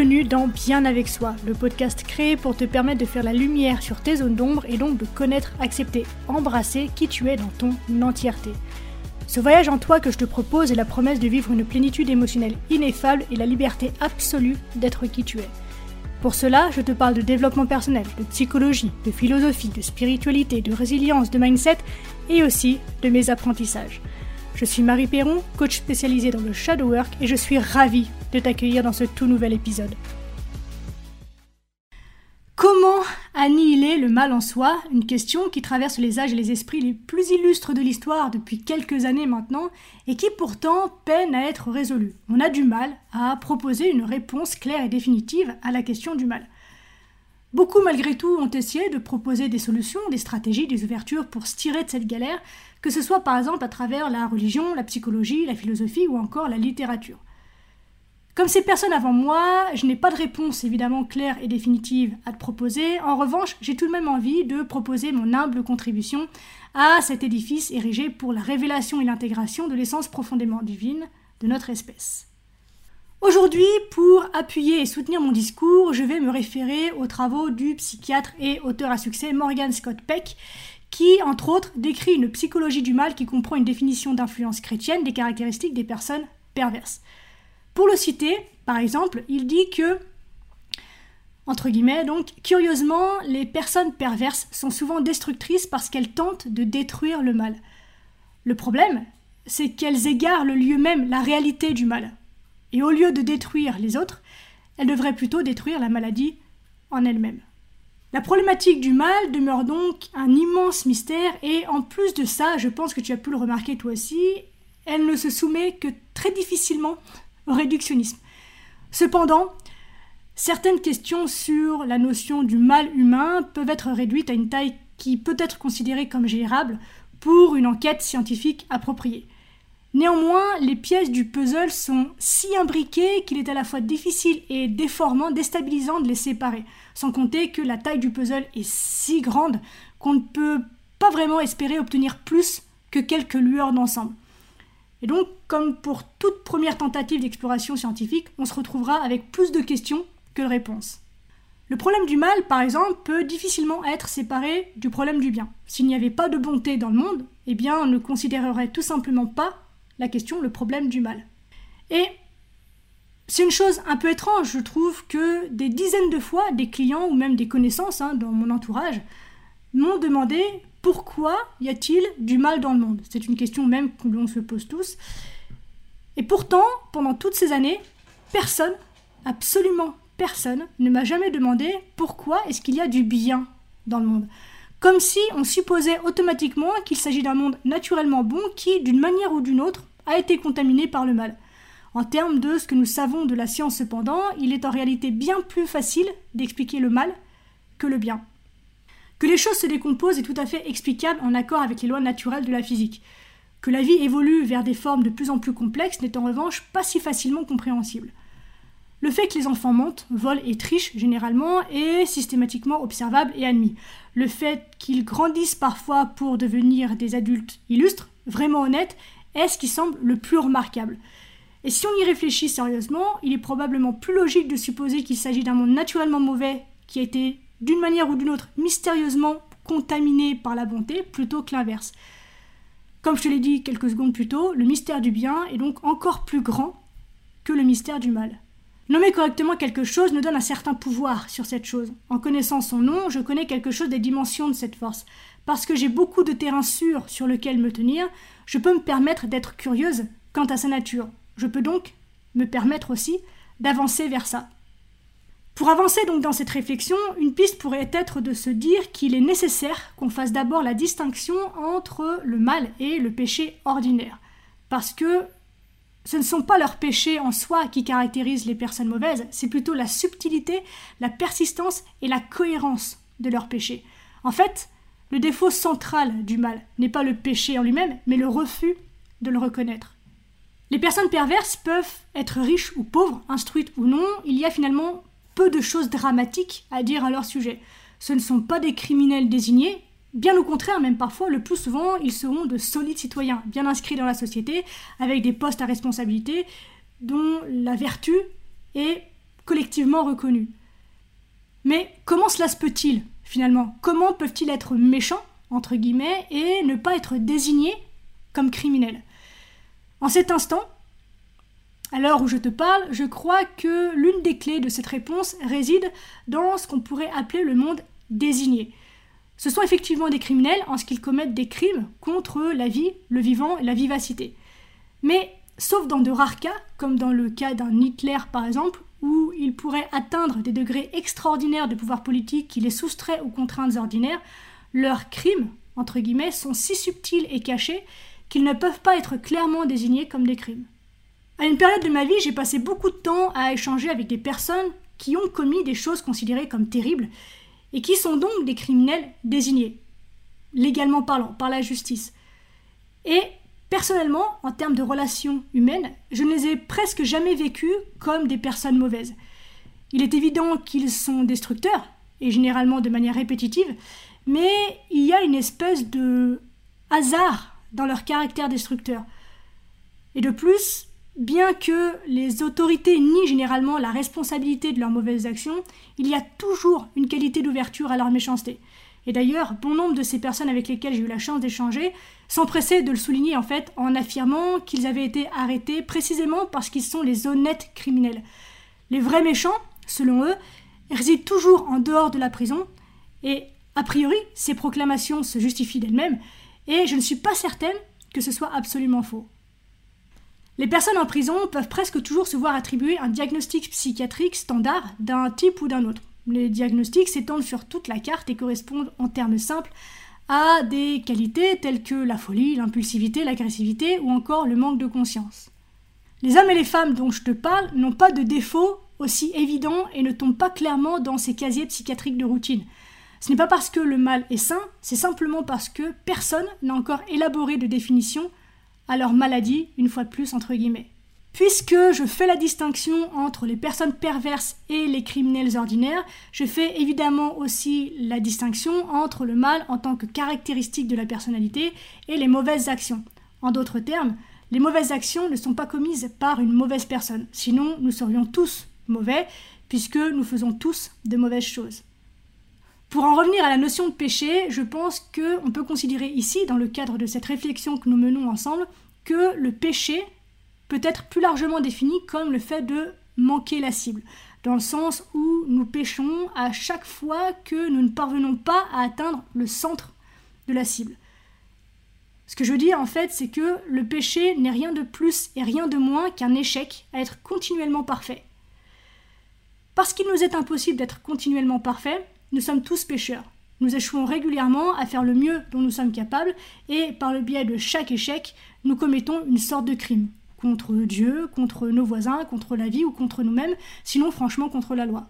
Bienvenue dans Bien avec soi, le podcast créé pour te permettre de faire la lumière sur tes zones d'ombre et donc de connaître, accepter, embrasser qui tu es dans ton entièreté. Ce voyage en toi que je te propose est la promesse de vivre une plénitude émotionnelle ineffable et la liberté absolue d'être qui tu es. Pour cela, je te parle de développement personnel, de psychologie, de philosophie, de spiritualité, de résilience, de mindset et aussi de mes apprentissages. Je suis Marie Perron, coach spécialisée dans le shadow work et je suis ravie de t'accueillir dans ce tout nouvel épisode. Comment annihiler le mal en soi? Une question qui traverse les âges et les esprits les plus illustres de l'histoire depuis quelques années maintenant et qui pourtant peine à être résolue. On a du mal à proposer une réponse claire et définitive à la question du mal. Beaucoup malgré tout ont essayé de proposer des solutions, des stratégies, des ouvertures pour se tirer de cette galère, que ce soit par exemple à travers la religion, la psychologie, la philosophie ou encore la littérature. Comme ces personnes avant moi, je n'ai pas de réponse évidemment claire et définitive à te proposer. En revanche, j'ai tout de même envie de proposer mon humble contribution à cet édifice érigé pour la révélation et l'intégration de l'essence profondément divine de notre espèce. Aujourd'hui, pour appuyer et soutenir mon discours, je vais me référer aux travaux du psychiatre et auteur à succès Morgan Scott Peck, qui, entre autres, décrit une psychologie du mal qui comprend une définition d'influence chrétienne des caractéristiques des personnes perverses. Pour le citer, par exemple, il dit que, entre guillemets, donc, curieusement, les personnes perverses sont souvent destructrices parce qu'elles tentent de détruire le mal. Le problème, c'est qu'elles égarent le lieu même, la réalité du mal. Et au lieu de détruire les autres, elles devraient plutôt détruire la maladie en elle-même. La problématique du mal demeure donc un immense mystère et en plus de ça, je pense que tu as pu le remarquer toi aussi, elle ne se soumet que très difficilement réductionnisme. Cependant, certaines questions sur la notion du mal humain peuvent être réduites à une taille qui peut être considérée comme gérable pour une enquête scientifique appropriée. Néanmoins, les pièces du puzzle sont si imbriquées qu'il est à la fois difficile et déformant, déstabilisant de les séparer, sans compter que la taille du puzzle est si grande qu'on ne peut pas vraiment espérer obtenir plus que quelques lueurs d'ensemble. Et donc, comme pour toute première tentative d'exploration scientifique, on se retrouvera avec plus de questions que de réponses. Le problème du mal, par exemple, peut difficilement être séparé du problème du bien. S'il n'y avait pas de bonté dans le monde, eh bien, on ne considérerait tout simplement pas la question, le problème du mal. Et c'est une chose un peu étrange, je trouve, que des dizaines de fois, des clients ou même des connaissances hein, dans mon entourage m'ont demandé pourquoi y a-t-il du mal dans le monde C'est une question même que l'on se pose tous. Et pourtant, pendant toutes ces années, personne, absolument personne, ne m'a jamais demandé pourquoi est-ce qu'il y a du bien dans le monde. Comme si on supposait automatiquement qu'il s'agit d'un monde naturellement bon qui, d'une manière ou d'une autre, a été contaminé par le mal. En termes de ce que nous savons de la science cependant, il est en réalité bien plus facile d'expliquer le mal que le bien. Que les choses se décomposent est tout à fait explicable en accord avec les lois naturelles de la physique. Que la vie évolue vers des formes de plus en plus complexes n'est en revanche pas si facilement compréhensible. Le fait que les enfants mentent, volent et trichent généralement est systématiquement observable et admis. Le fait qu'ils grandissent parfois pour devenir des adultes illustres, vraiment honnêtes, est ce qui semble le plus remarquable. Et si on y réfléchit sérieusement, il est probablement plus logique de supposer qu'il s'agit d'un monde naturellement mauvais qui a été d'une manière ou d'une autre mystérieusement contaminé par la bonté plutôt que l'inverse. Comme je te l'ai dit quelques secondes plus tôt, le mystère du bien est donc encore plus grand que le mystère du mal. Nommer correctement quelque chose nous donne un certain pouvoir sur cette chose. En connaissant son nom, je connais quelque chose des dimensions de cette force. Parce que j'ai beaucoup de terrain sûr sur lequel me tenir, je peux me permettre d'être curieuse quant à sa nature. Je peux donc me permettre aussi d'avancer vers ça. Pour avancer donc dans cette réflexion, une piste pourrait être de se dire qu'il est nécessaire qu'on fasse d'abord la distinction entre le mal et le péché ordinaire. Parce que ce ne sont pas leurs péchés en soi qui caractérisent les personnes mauvaises, c'est plutôt la subtilité, la persistance et la cohérence de leurs péchés. En fait, le défaut central du mal n'est pas le péché en lui-même, mais le refus de le reconnaître. Les personnes perverses peuvent être riches ou pauvres, instruites ou non, il y a finalement peu de choses dramatiques à dire à leur sujet. Ce ne sont pas des criminels désignés, bien au contraire, même parfois, le plus souvent, ils seront de solides citoyens, bien inscrits dans la société, avec des postes à responsabilité, dont la vertu est collectivement reconnus. Mais comment cela se peut-il, finalement? Comment peuvent-ils être méchants, entre guillemets, et ne pas être désignés comme criminels? En cet instant, à l'heure où je te parle, je crois que l'une des clés de cette réponse réside dans ce qu'on pourrait appeler le monde désigné. Ce sont effectivement des criminels en ce qu'ils commettent des crimes contre la vie, le vivant et la vivacité. Mais, sauf dans de rares cas, comme dans le cas d'un Hitler par exemple, où il pourrait atteindre des degrés extraordinaires de pouvoir politique qui les soustraient aux contraintes ordinaires, leurs crimes, entre guillemets, sont si subtils et cachés qu'ils ne peuvent pas être clairement désignés comme des crimes. À une période de ma vie, j'ai passé beaucoup de temps à échanger avec des personnes qui ont commis des choses considérées comme terribles et qui sont donc des criminels désignés, légalement parlant, par la justice. Et personnellement, en termes de relations humaines, je ne les ai presque jamais vécus comme des personnes mauvaises. Il est évident qu'ils sont destructeurs, et généralement de manière répétitive, mais il y a une espèce de hasard dans leur caractère destructeur. Et de plus, Bien que les autorités nient généralement la responsabilité de leurs mauvaises actions, il y a toujours une qualité d'ouverture à leur méchanceté. Et d'ailleurs, bon nombre de ces personnes avec lesquelles j'ai eu la chance d'échanger s'empressaient de le souligner en affirmant qu'ils avaient été arrêtés précisément parce qu'ils sont les honnêtes criminels. Les vrais méchants, selon eux, résident toujours en dehors de la prison et a priori, ces proclamations se justifient d'elles-mêmes et je ne suis pas certaine que ce soit absolument faux. Les personnes en prison peuvent presque toujours se voir attribuer un diagnostic psychiatrique standard d'un type ou d'un autre. Les diagnostics s'étendent sur toute la carte et correspondent en termes simples à des qualités telles que la folie, l'impulsivité, l'agressivité ou encore le manque de conscience. Les hommes et les femmes dont je te parle n'ont pas de défauts aussi évidents et ne tombent pas clairement dans ces casiers psychiatriques de routine. Ce n'est pas parce que le mal est sain, c'est simplement parce que personne n'a encore élaboré de définition à leur maladie, une fois de plus entre guillemets. Puisque je fais la distinction entre les personnes perverses et les criminels ordinaires, je fais évidemment aussi la distinction entre le mal en tant que caractéristique de la personnalité et les mauvaises actions. En d'autres termes, les mauvaises actions ne sont pas commises par une mauvaise personne, sinon nous serions tous mauvais, puisque nous faisons tous de mauvaises choses. Pour en revenir à la notion de péché, je pense qu'on peut considérer ici, dans le cadre de cette réflexion que nous menons ensemble, que le péché peut être plus largement défini comme le fait de manquer la cible, dans le sens où nous péchons à chaque fois que nous ne parvenons pas à atteindre le centre de la cible. Ce que je veux dire en fait, c'est que le péché n'est rien de plus et rien de moins qu'un échec à être continuellement parfait. Parce qu'il nous est impossible d'être continuellement parfait, nous sommes tous pécheurs. Nous échouons régulièrement à faire le mieux dont nous sommes capables, et par le biais de chaque échec, nous commettons une sorte de crime. Contre Dieu, contre nos voisins, contre la vie ou contre nous-mêmes, sinon franchement contre la loi.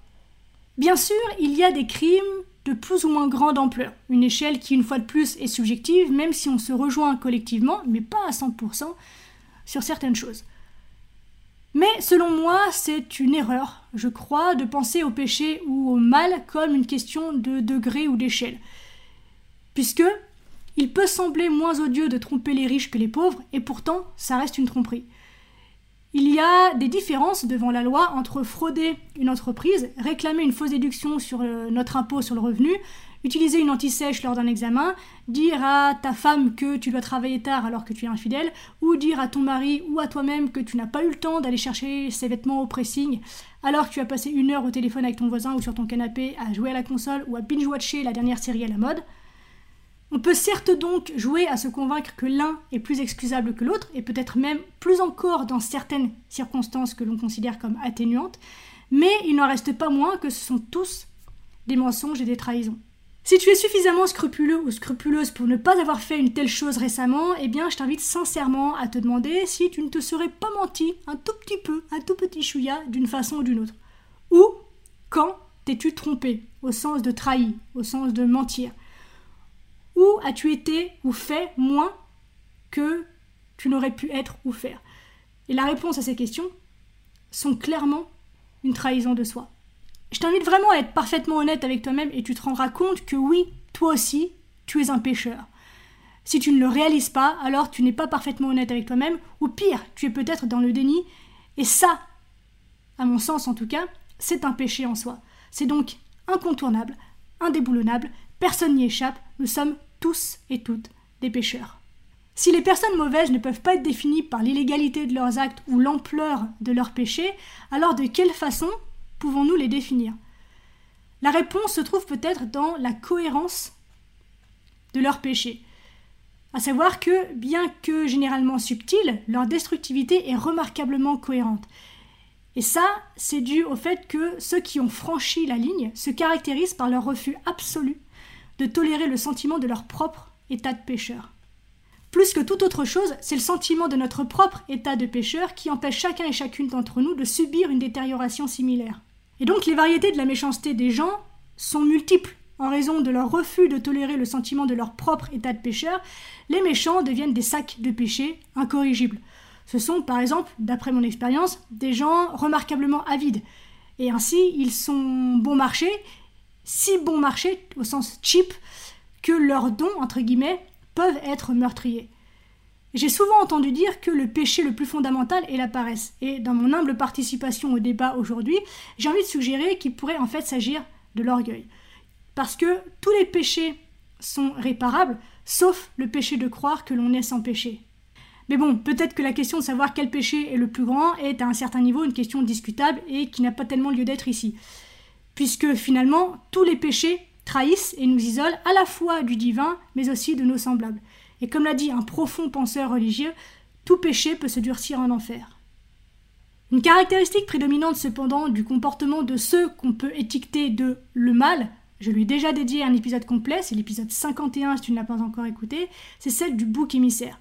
Bien sûr, il y a des crimes de plus ou moins grande ampleur, une échelle qui une fois de plus est subjective, même si on se rejoint collectivement, mais pas à 100%, sur certaines choses. Mais selon moi, c'est une erreur, je crois, de penser au péché ou au mal comme une question de degré ou d'échelle. Puisque il peut sembler moins odieux de tromper les riches que les pauvres, et pourtant ça reste une tromperie. Il y a des différences devant la loi entre frauder une entreprise, réclamer une fausse déduction sur euh, notre impôt sur le revenu, utiliser une anti-sèche lors d'un examen, dire à ta femme que tu dois travailler tard alors que tu es infidèle, ou dire à ton mari ou à toi-même que tu n'as pas eu le temps d'aller chercher ses vêtements au pressing alors que tu as passé une heure au téléphone avec ton voisin ou sur ton canapé à jouer à la console ou à binge-watcher la dernière série à la mode. On peut certes donc jouer à se convaincre que l'un est plus excusable que l'autre, et peut-être même plus encore dans certaines circonstances que l'on considère comme atténuantes, mais il n'en reste pas moins que ce sont tous des mensonges et des trahisons. Si tu es suffisamment scrupuleux ou scrupuleuse pour ne pas avoir fait une telle chose récemment, eh bien je t'invite sincèrement à te demander si tu ne te serais pas menti un tout petit peu, un tout petit chouïa d'une façon ou d'une autre. Ou quand t'es-tu trompé, au sens de trahi, au sens de mentir? Où as-tu été ou fait moins que tu n'aurais pu être ou faire? Et la réponse à ces questions sont clairement une trahison de soi. Je t'invite vraiment à être parfaitement honnête avec toi-même et tu te rendras compte que oui, toi aussi, tu es un pécheur. Si tu ne le réalises pas, alors tu n'es pas parfaitement honnête avec toi-même, ou pire, tu es peut-être dans le déni, et ça, à mon sens en tout cas, c'est un péché en soi. C'est donc incontournable, indéboulonnable, personne n'y échappe, nous sommes tous et toutes des pécheurs. Si les personnes mauvaises ne peuvent pas être définies par l'illégalité de leurs actes ou l'ampleur de leurs péchés, alors de quelle façon pouvons-nous les définir? La réponse se trouve peut-être dans la cohérence de leurs péchés. À savoir que, bien que généralement subtile, leur destructivité est remarquablement cohérente. Et ça, c'est dû au fait que ceux qui ont franchi la ligne se caractérisent par leur refus absolu de tolérer le sentiment de leur propre état de pécheur. Plus que toute autre chose, c'est le sentiment de notre propre état de pécheur qui empêche chacun et chacune d'entre nous de subir une détérioration similaire. Et donc les variétés de la méchanceté des gens sont multiples. En raison de leur refus de tolérer le sentiment de leur propre état de pécheur, les méchants deviennent des sacs de péché incorrigibles. Ce sont, par exemple, d'après mon expérience, des gens remarquablement avides. Et ainsi, ils sont bon marché, si bon marché, au sens cheap, que leurs dons, entre guillemets, peuvent être meurtriers. J'ai souvent entendu dire que le péché le plus fondamental est la paresse. Et dans mon humble participation au débat aujourd'hui, j'ai envie de suggérer qu'il pourrait en fait s'agir de l'orgueil. Parce que tous les péchés sont réparables, sauf le péché de croire que l'on est sans péché. Mais bon, peut-être que la question de savoir quel péché est le plus grand est à un certain niveau une question discutable et qui n'a pas tellement lieu d'être ici. Puisque finalement, tous les péchés trahissent et nous isolent à la fois du divin, mais aussi de nos semblables. Et comme l'a dit un profond penseur religieux, tout péché peut se durcir en enfer. Une caractéristique prédominante cependant du comportement de ceux qu'on peut étiqueter de le mal, je lui ai déjà dédié un épisode complet, c'est l'épisode 51 si tu ne l'as pas encore écouté, c'est celle du bouc émissaire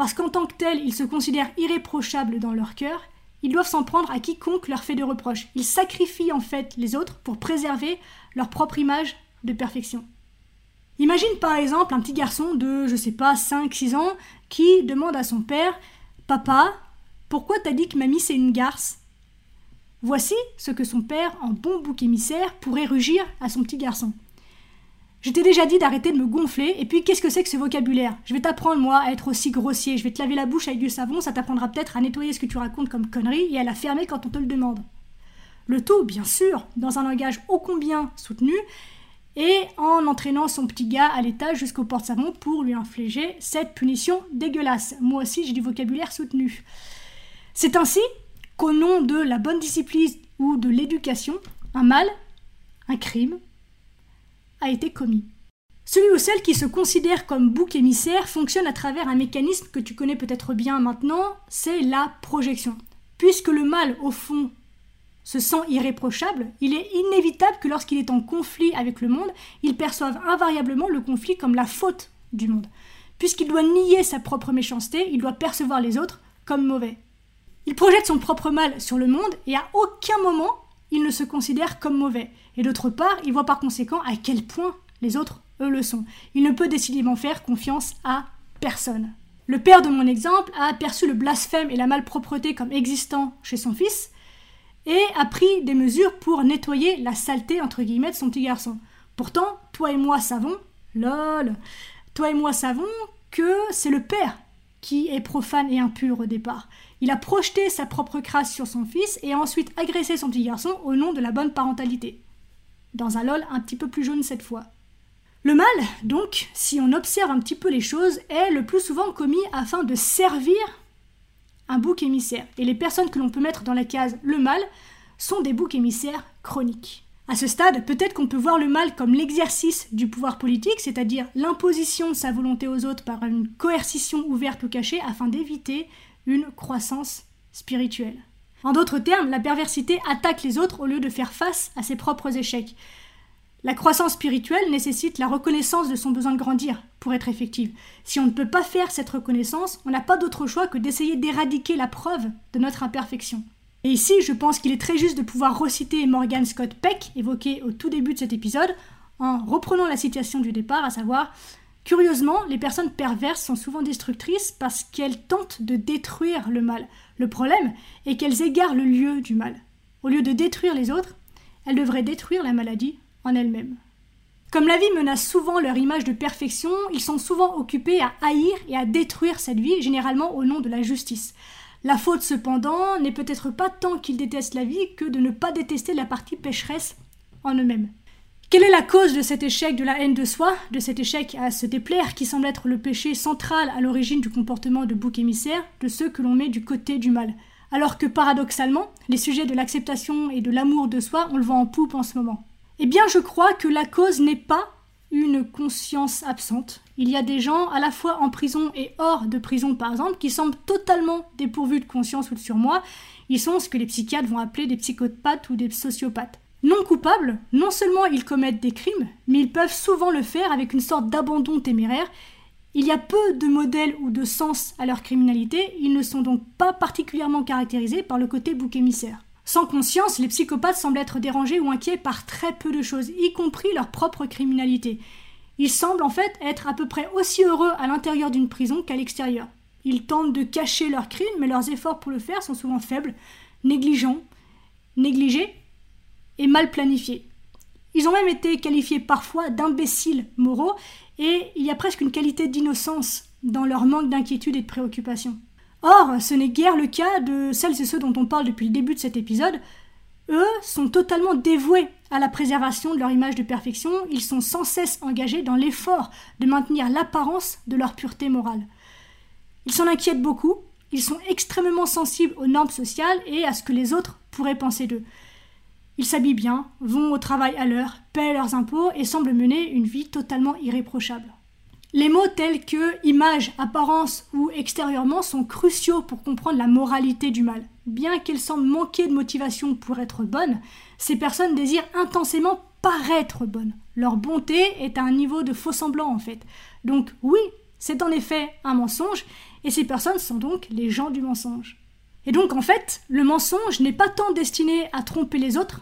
parce qu'en tant que tels, ils se considèrent irréprochables dans leur cœur, ils doivent s'en prendre à quiconque leur fait des reproches. Ils sacrifient en fait les autres pour préserver leur propre image de perfection. Imagine par exemple un petit garçon de, je sais pas, 5-6 ans qui demande à son père Papa, pourquoi t'as dit que mamie c'est une garce? Voici ce que son père, en bon bouc émissaire, pourrait rugir à son petit garçon. Je t'ai déjà dit d'arrêter de me gonfler, et puis qu'est-ce que c'est que ce vocabulaire? Je vais t'apprendre, moi, à être aussi grossier, je vais te laver la bouche avec du savon, ça t'apprendra peut-être à nettoyer ce que tu racontes comme connerie et à la fermer quand on te le demande. Le tout, bien sûr, dans un langage ô combien soutenu, et en entraînant son petit gars à l'étage jusqu'au porte-savon pour lui infliger cette punition dégueulasse. Moi aussi, j'ai du vocabulaire soutenu. C'est ainsi qu'au nom de la bonne discipline ou de l'éducation, un mal, un crime, a été commis. Celui ou celle qui se considère comme bouc émissaire fonctionne à travers un mécanisme que tu connais peut-être bien maintenant, c'est la projection. Puisque le mal, au fond, se sent irréprochable, il est inévitable que lorsqu'il est en conflit avec le monde, il perçoive invariablement le conflit comme la faute du monde. Puisqu'il doit nier sa propre méchanceté, il doit percevoir les autres comme mauvais. Il projette son propre mal sur le monde et à aucun moment il ne se considère comme mauvais. Et d'autre part, il voit par conséquent à quel point les autres, eux, le sont. Il ne peut décidément faire confiance à personne. Le père de mon exemple a aperçu le blasphème et la malpropreté comme existant chez son fils et a pris des mesures pour nettoyer la saleté entre guillemets de son petit garçon. Pourtant, toi et moi savons, lol, toi et moi savons que c'est le père qui est profane et impur au départ. Il a projeté sa propre crasse sur son fils et a ensuite agressé son petit garçon au nom de la bonne parentalité. Dans un lol un petit peu plus jaune cette fois. Le mal, donc, si on observe un petit peu les choses, est le plus souvent commis afin de servir un bouc émissaire. Et les personnes que l'on peut mettre dans la case le mal sont des boucs émissaires chroniques. À ce stade, peut-être qu'on peut voir le mal comme l'exercice du pouvoir politique, c'est-à-dire l'imposition de sa volonté aux autres par une coercition ouverte ou cachée afin d'éviter une croissance spirituelle. En d'autres termes, la perversité attaque les autres au lieu de faire face à ses propres échecs. La croissance spirituelle nécessite la reconnaissance de son besoin de grandir pour être effective. Si on ne peut pas faire cette reconnaissance, on n'a pas d'autre choix que d'essayer d'éradiquer la preuve de notre imperfection. Et ici, je pense qu'il est très juste de pouvoir reciter Morgan Scott Peck, évoqué au tout début de cet épisode, en reprenant la citation du départ, à savoir Curieusement, les personnes perverses sont souvent destructrices parce qu'elles tentent de détruire le mal. Le problème est qu'elles égarent le lieu du mal. Au lieu de détruire les autres, elles devraient détruire la maladie en elle-même. Comme la vie menace souvent leur image de perfection, ils sont souvent occupés à haïr et à détruire cette vie, généralement au nom de la justice. La faute cependant n'est peut-être pas tant qu'ils détestent la vie que de ne pas détester la partie pécheresse en eux-mêmes. Quelle est la cause de cet échec de la haine de soi, de cet échec à se déplaire qui semble être le péché central à l'origine du comportement de bouc émissaire de ceux que l'on met du côté du mal? Alors que paradoxalement, les sujets de l'acceptation et de l'amour de soi, on le vend en poupe en ce moment. Eh bien, je crois que la cause n'est pas une conscience absente. Il y a des gens, à la fois en prison et hors de prison par exemple, qui semblent totalement dépourvus de conscience ou de surmoi. Ils sont ce que les psychiatres vont appeler des psychopathes ou des sociopathes. Non coupables, non seulement ils commettent des crimes, mais ils peuvent souvent le faire avec une sorte d'abandon téméraire. Il y a peu de modèles ou de sens à leur criminalité, ils ne sont donc pas particulièrement caractérisés par le côté bouc émissaire. Sans conscience, les psychopathes semblent être dérangés ou inquiets par très peu de choses, y compris leur propre criminalité. Ils semblent en fait être à peu près aussi heureux à l'intérieur d'une prison qu'à l'extérieur. Ils tentent de cacher leurs crimes, mais leurs efforts pour le faire sont souvent faibles, négligents, négligés et mal planifiés. Ils ont même été qualifiés parfois d'imbéciles moraux, et il y a presque une qualité d'innocence dans leur manque d'inquiétude et de préoccupation. Or, ce n'est guère le cas de celles et ceux dont on parle depuis le début de cet épisode. Eux sont totalement dévoués à la préservation de leur image de perfection, ils sont sans cesse engagés dans l'effort de maintenir l'apparence de leur pureté morale. Ils s'en inquiètent beaucoup, ils sont extrêmement sensibles aux normes sociales et à ce que les autres pourraient penser d'eux. Ils s'habillent bien, vont au travail à l'heure, paient leurs impôts et semblent mener une vie totalement irréprochable. Les mots tels que image, apparence ou extérieurement sont cruciaux pour comprendre la moralité du mal. Bien qu'elles semblent manquer de motivation pour être bonnes, ces personnes désirent intensément paraître bonnes. Leur bonté est à un niveau de faux semblant en fait. Donc oui, c'est en effet un mensonge, et ces personnes sont donc les gens du mensonge. Et donc en fait, le mensonge n'est pas tant destiné à tromper les autres,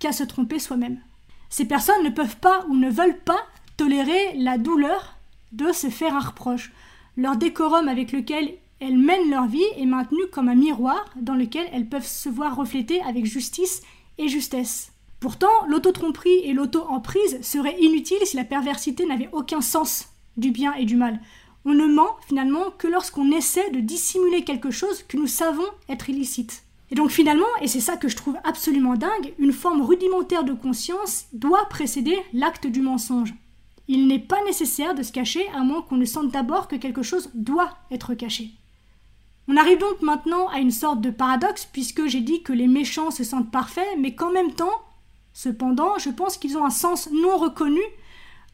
qu'à se tromper soi-même. Ces personnes ne peuvent pas ou ne veulent pas tolérer la douleur de se faire un reproche. Leur décorum avec lequel elles mènent leur vie est maintenu comme un miroir dans lequel elles peuvent se voir refléter avec justice et justesse. Pourtant, l'autotromperie et l'auto-emprise seraient inutiles si la perversité n'avait aucun sens du bien et du mal. On ne ment finalement que lorsqu'on essaie de dissimuler quelque chose que nous savons être illicite. Et donc finalement, et c'est ça que je trouve absolument dingue, une forme rudimentaire de conscience doit précéder l'acte du mensonge. Il n'est pas nécessaire de se cacher à moins qu'on ne sente d'abord que quelque chose doit être caché. On arrive donc maintenant à une sorte de paradoxe puisque j'ai dit que les méchants se sentent parfaits, mais qu'en même temps, cependant, je pense qu'ils ont un sens non reconnu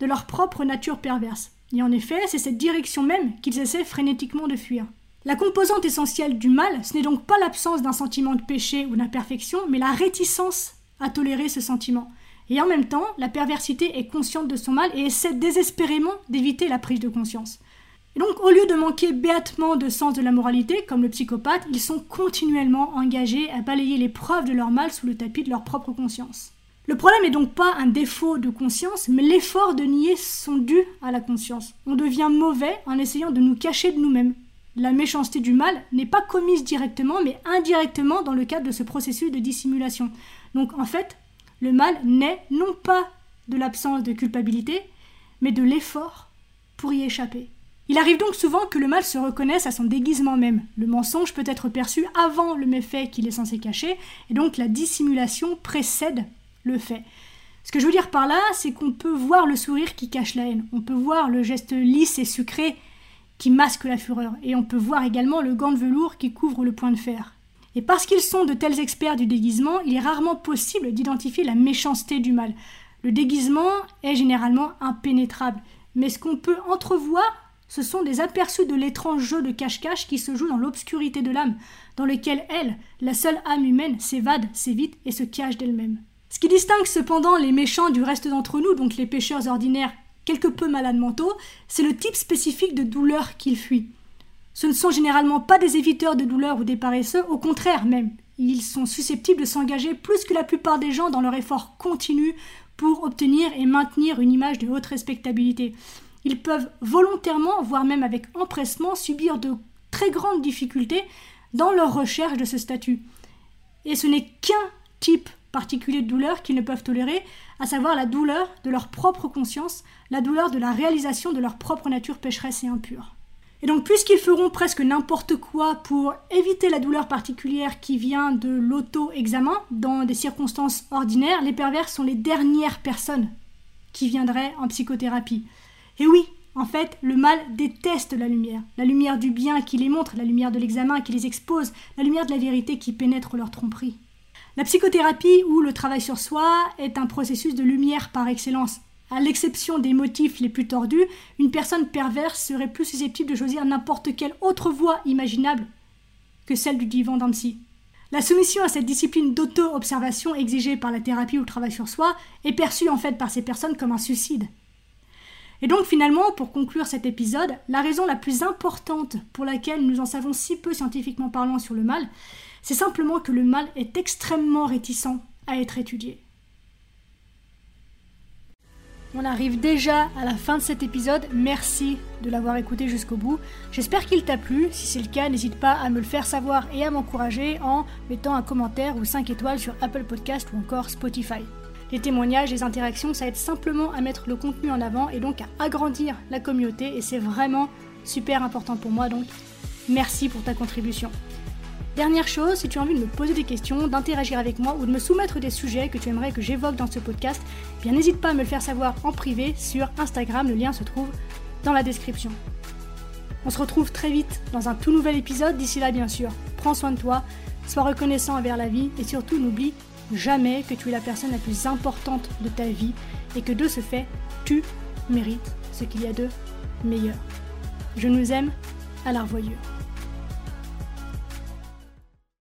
de leur propre nature perverse. Et en effet, c'est cette direction même qu'ils essaient frénétiquement de fuir. La composante essentielle du mal, ce n'est donc pas l'absence d'un sentiment de péché ou d'imperfection, mais la réticence à tolérer ce sentiment. Et en même temps, la perversité est consciente de son mal et essaie désespérément d'éviter la prise de conscience. Et donc, au lieu de manquer béatement de sens de la moralité, comme le psychopathe, ils sont continuellement engagés à balayer les preuves de leur mal sous le tapis de leur propre conscience. Le problème n'est donc pas un défaut de conscience, mais l'effort de nier son dû à la conscience. On devient mauvais en essayant de nous cacher de nous-mêmes, la méchanceté du mal n'est pas commise directement, mais indirectement dans le cadre de ce processus de dissimulation. Donc en fait, le mal naît non pas de l'absence de culpabilité, mais de l'effort pour y échapper. Il arrive donc souvent que le mal se reconnaisse à son déguisement même. Le mensonge peut être perçu avant le méfait qu'il est censé cacher, et donc la dissimulation précède le fait. Ce que je veux dire par là, c'est qu'on peut voir le sourire qui cache la haine, on peut voir le geste lisse et sucré qui masque la fureur, et on peut voir également le gant de velours qui couvre le point de fer. Et parce qu'ils sont de tels experts du déguisement, il est rarement possible d'identifier la méchanceté du mal. Le déguisement est généralement impénétrable, mais ce qu'on peut entrevoir, ce sont des aperçus de l'étrange jeu de cache-cache qui se joue dans l'obscurité de l'âme, dans lequel elle, la seule âme humaine, s'évade, s'évite et se cache d'elle-même. Ce qui distingue cependant les méchants du reste d'entre nous, donc les pécheurs ordinaires quelque peu malades mentaux, c'est le type spécifique de douleur qu'ils fuient. Ce ne sont généralement pas des éviteurs de douleur ou des paresseux, au contraire même. Ils sont susceptibles de s'engager plus que la plupart des gens dans leur effort continu pour obtenir et maintenir une image de haute respectabilité. Ils peuvent volontairement, voire même avec empressement, subir de très grandes difficultés dans leur recherche de ce statut. Et ce n'est qu'un type particulier de douleur qu'ils ne peuvent tolérer, à savoir la douleur de leur propre conscience, la douleur de la réalisation de leur propre nature pécheresse et impure. Et donc, puisqu'ils feront presque n'importe quoi pour éviter la douleur particulière qui vient de l'auto-examen dans des circonstances ordinaires, les pervers sont les dernières personnes qui viendraient en psychothérapie. Et oui, en fait, le mal déteste la lumière, la lumière du bien qui les montre, la lumière de l'examen qui les expose, la lumière de la vérité qui pénètre leur tromperie. La psychothérapie ou le travail sur soi est un processus de lumière par excellence. À l'exception des motifs les plus tordus, une personne perverse serait plus susceptible de choisir n'importe quelle autre voie imaginable que celle du divan d'Annecy. La soumission à cette discipline d'auto-observation exigée par la thérapie ou le travail sur soi est perçue en fait par ces personnes comme un suicide. Et donc finalement, pour conclure cet épisode, la raison la plus importante pour laquelle nous en savons si peu scientifiquement parlant sur le mal, c'est simplement que le mal est extrêmement réticent à être étudié. On arrive déjà à la fin de cet épisode. Merci de l'avoir écouté jusqu'au bout. J'espère qu'il t'a plu. Si c'est le cas, n'hésite pas à me le faire savoir et à m'encourager en mettant un commentaire ou 5 étoiles sur Apple Podcast ou encore Spotify. Les témoignages, les interactions, ça aide simplement à mettre le contenu en avant et donc à agrandir la communauté et c'est vraiment super important pour moi donc merci pour ta contribution. Dernière chose, si tu as envie de me poser des questions, d'interagir avec moi ou de me soumettre des sujets que tu aimerais que j'évoque dans ce podcast, eh bien n'hésite pas à me le faire savoir en privé sur Instagram, le lien se trouve dans la description. On se retrouve très vite dans un tout nouvel épisode, d'ici là bien sûr, prends soin de toi, sois reconnaissant envers la vie et surtout n'oublie jamais que tu es la personne la plus importante de ta vie et que de ce fait, tu mérites ce qu'il y a de meilleur. Je nous aime à la.